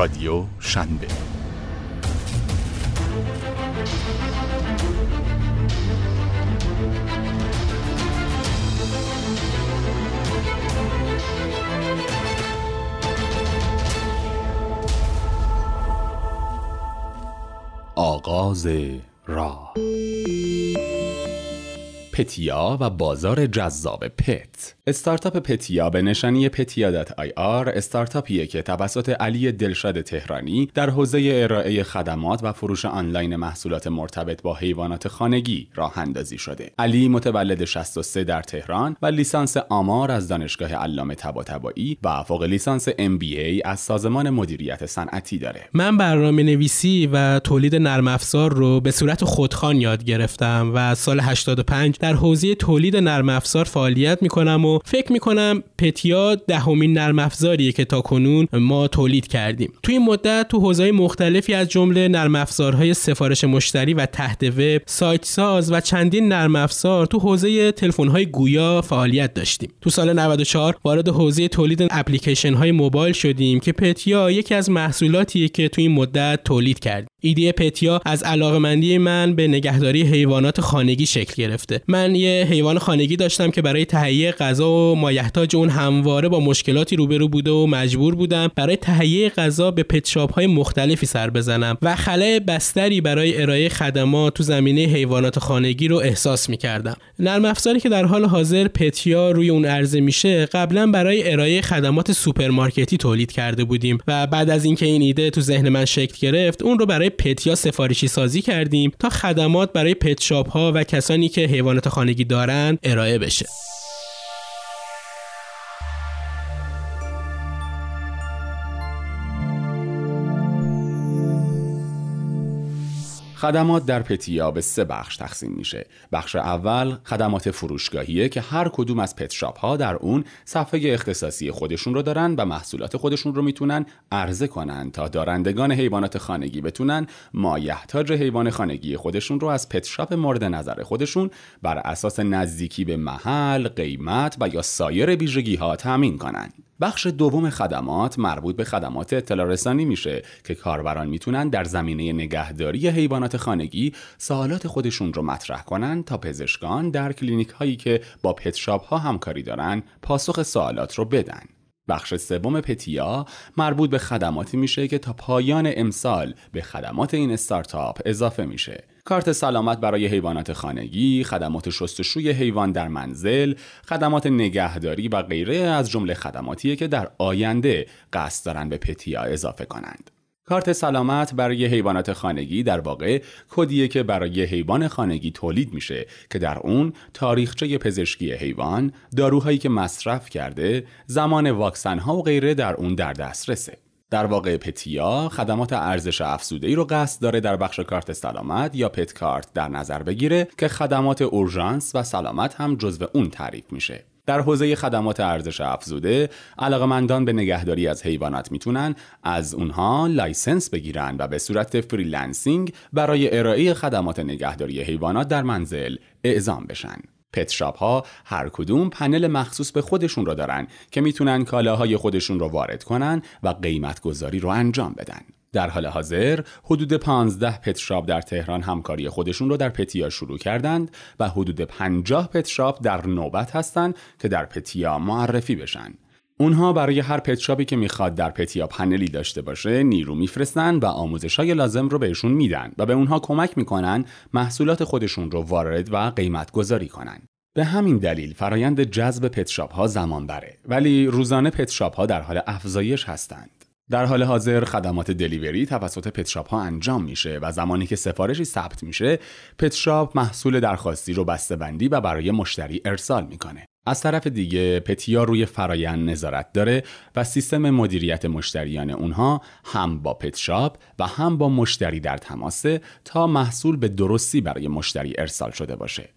رادیو شنبه. آغاز راه. پتیا و بازار جذاب پت استارتاپ پتیا به نشانی پتیا دات آی آر استارتاپیه که توسط علی دلشاد تهرانی در حوزه ارائه خدمات و فروش آنلاین محصولات مرتبط با حیوانات خانگی راه اندازی شده. علی متولد 63 در تهران و لیسانس آمار از دانشگاه علامه طباطبایی و فوق لیسانس MBA از سازمان مدیریت صنعتی داره. من برنامه نویسی و تولید نرم افزار رو به صورت خودخوان یاد گرفتم و سال 85 در حوزه تولید نرم افزار فعالیت می‌کنم و فکر می‌کنم پتیا دهمین نرم افزاریه که تا کنون ما تولید کردیم. توی این مدت تو حوزه مختلفی از جمله نرم افزارهای سفارش مشتری و تحت وب سایت ساز و چندین نرم افزار تو حوزه تلفن‌های گویا فعالیت داشتیم. تو سال 94 وارد حوزه تولید اپلیکیشن های موبایل شدیم که پتیا یکی از محصولاتیه که تو این مدت تولید کردیم. ایده پتیا از علاقمندی من به نگهداری حیوانات خانگی شکل گرفته. من یه حیوان خانگی داشتم که برای تهیه غذا و مایحتاج اون همواره با مشکلاتی روبرو بوده و مجبور بودم برای تهیه غذا به pet shop های مختلفی سر بزنم و خلاء بستری برای ارائه خدمات تو زمینه حیوانات خانگی رو احساس می کردم نرم افزاری که در حال حاضر پتیا روی اون عرضه میشه قبلا برای ارائه خدمات سوپرمارکتی تولید کرده بودیم و بعد از اینکه این ایده تو ذهن من شکل گرفت اون رو برای پتیا سفارشی سازی کردیم تا خدمات برای pet shop ها و کسانی که حیوانات خانگی دارند ارائه بشه. خدمات در پتیا به سه بخش تقسیم میشه. بخش اول خدمات فروشگاهیه که هر کدوم از پت ها در اون صفحه اختصاصی خودشون رو دارن و محصولات خودشون رو می‌تونن عرضه کنن تا دارندگان حیوانات خانگی بتونن مایحتاج حیوان خانگی خودشون رو از پت شاپ مورد نظر خودشون بر اساس نزدیکی به محل، قیمت و یا سایر ویژگی ها تامین کنن. بخش دوم خدمات مربوط به خدمات اطلاع رسانی میشه که کاربران می‌تونن در زمینه نگهداری حیوانات خانگی سوالات خودشون رو مطرح کنن تا پزشکان در کلینیک هایی که با پت شاپ ها همکاری دارن پاسخ سوالات رو بدن. بخش سوم پتیا مربوط به خدماتی میشه که تا پایان امسال به خدمات این استارتاپ اضافه میشه کارت سلامت برای حیوانات خانگی، خدمات شستشوی حیوان در منزل، خدمات نگهداری و غیره از جمله خدماتیه که در آینده قصد دارن به پتیا اضافه کنند. کارت سلامت برای حیوانات خانگی در واقع کدیه که برای حیوان خانگی تولید میشه که در اون تاریخچه پزشکی حیوان، داروهایی که مصرف کرده، زمان واکسن ها و غیره در اون در دسترسه. در واقع پتیا خدمات ارزش افزوده ای رو قصد داره در بخش کارت سلامت یا پت کارت در نظر بگیره که خدمات اورژانس و سلامت هم جزو اون تعریف میشه. در حوزه خدمات ارزش افزوده علاقمندان به نگهداری از حیوانات می‌تونن از اونها license بگیرن و به صورت freelancing برای ارائه خدمات نگهداری حیوانات در منزل اعزام بشن. pet shop ها هر کدوم پنل مخصوص به خودشون رو دارن که می‌تونن کالاهای خودشون رو وارد کنن و قیمت گذاری رو انجام بدن. در حال حاضر حدود 15 pet shop در تهران همکاری خودشون رو در پتیا شروع کردند و حدود 50 pet shop در نوبت هستند که در پتیا معرفی بشن. اونها برای هر پت که می‌خواد در پتیا پنلی داشته باشه نیرو میفرستن و آموزش های لازم رو بهشون میدن و به اونها کمک می‌کنن محصولات خودشون رو وارد و قیمت گذاری کنن. به همین دلیل فرایند جذب پتشاپ ها زمان بره ولی روزانه پتشاپ ها در حال افزایش هستند. در حال حاضر خدمات دلیوری توسط پتشاپ ها انجام میشه و زمانی که سفارشی ثبت میشه پتشاپ محصول درخواستی رو بندی و برای مشتری ارسال می‌کنه از طرف دیگه پتیا روی فرایند نظارت داره و سیستم مدیریت مشتریان اونها هم با پتشاپ و هم با مشتری در تماسه تا محصول به درستی برای مشتری ارسال شده باشه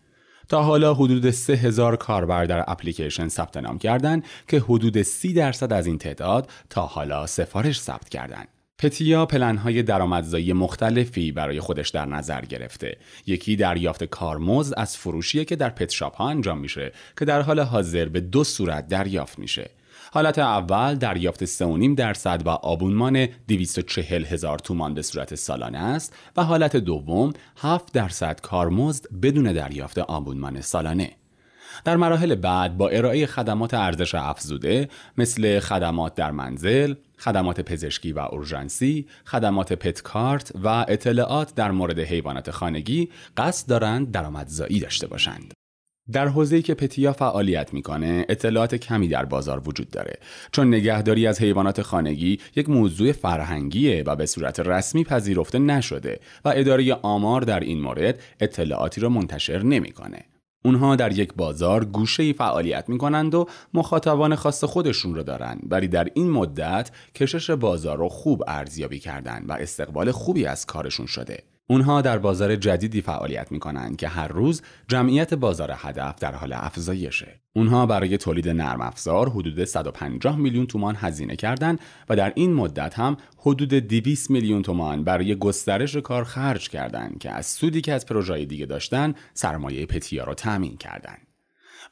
تا حالا حدود 3000 کاربر در اپلیکیشن ثبت نام کردند که حدود 30 درصد از این تعداد تا حالا سفارش ثبت کردند. پتیا پلنهای درآمدزایی مختلفی برای خودش در نظر گرفته. یکی دریافت کارمزد از فروشیه که در پت ها انجام میشه که در حال حاضر به دو صورت دریافت میشه. حالت اول دریافت 3.5 درصد و آبونمان 240 هزار تومان به صورت سالانه است و حالت دوم 7 درصد کارمزد بدون دریافت آبونمان سالانه. در مراحل بعد با ارائه خدمات ارزش افزوده مثل خدمات در منزل، خدمات پزشکی و اورژانسی، خدمات پتکارت و اطلاعات در مورد حیوانات خانگی قصد دارند درآمدزایی داشته باشند. در حوزه‌ای که پتیا فعالیت می‌کنه اطلاعات کمی در بازار وجود داره چون نگهداری از حیوانات خانگی یک موضوع فرهنگیه و به صورت رسمی پذیرفته نشده و اداره آمار در این مورد اطلاعاتی را منتشر نمی‌کنه اونها در یک بازار گوشه فعالیت می کنند و مخاطبان خاص خودشون رو دارند ولی در این مدت کشش بازار رو خوب ارزیابی کردند و استقبال خوبی از کارشون شده. اونها در بازار جدیدی فعالیت می کنند که هر روز جمعیت بازار هدف در حال افزایشه. اونها برای تولید نرم افزار حدود 150 میلیون تومان هزینه کردند و در این مدت هم حدود 200 میلیون تومان برای گسترش کار خرج کردند که از سودی که از پروژه دیگه داشتن سرمایه پتیا را تامین کردند.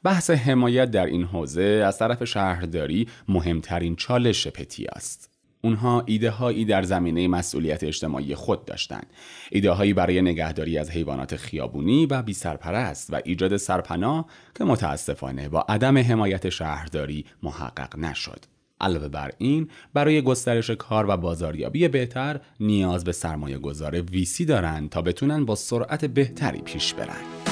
بحث حمایت در این حوزه از طرف شهرداری مهمترین چالش پتی است. اونها ایده هایی در زمینه مسئولیت اجتماعی خود داشتند. ایده هایی برای نگهداری از حیوانات خیابونی و بی سرپرست و ایجاد سرپناه که متاسفانه با عدم حمایت شهرداری محقق نشد. علاوه بر این برای گسترش کار و بازاریابی بهتر نیاز به سرمایه گذار ویسی دارند تا بتونن با سرعت بهتری پیش برند.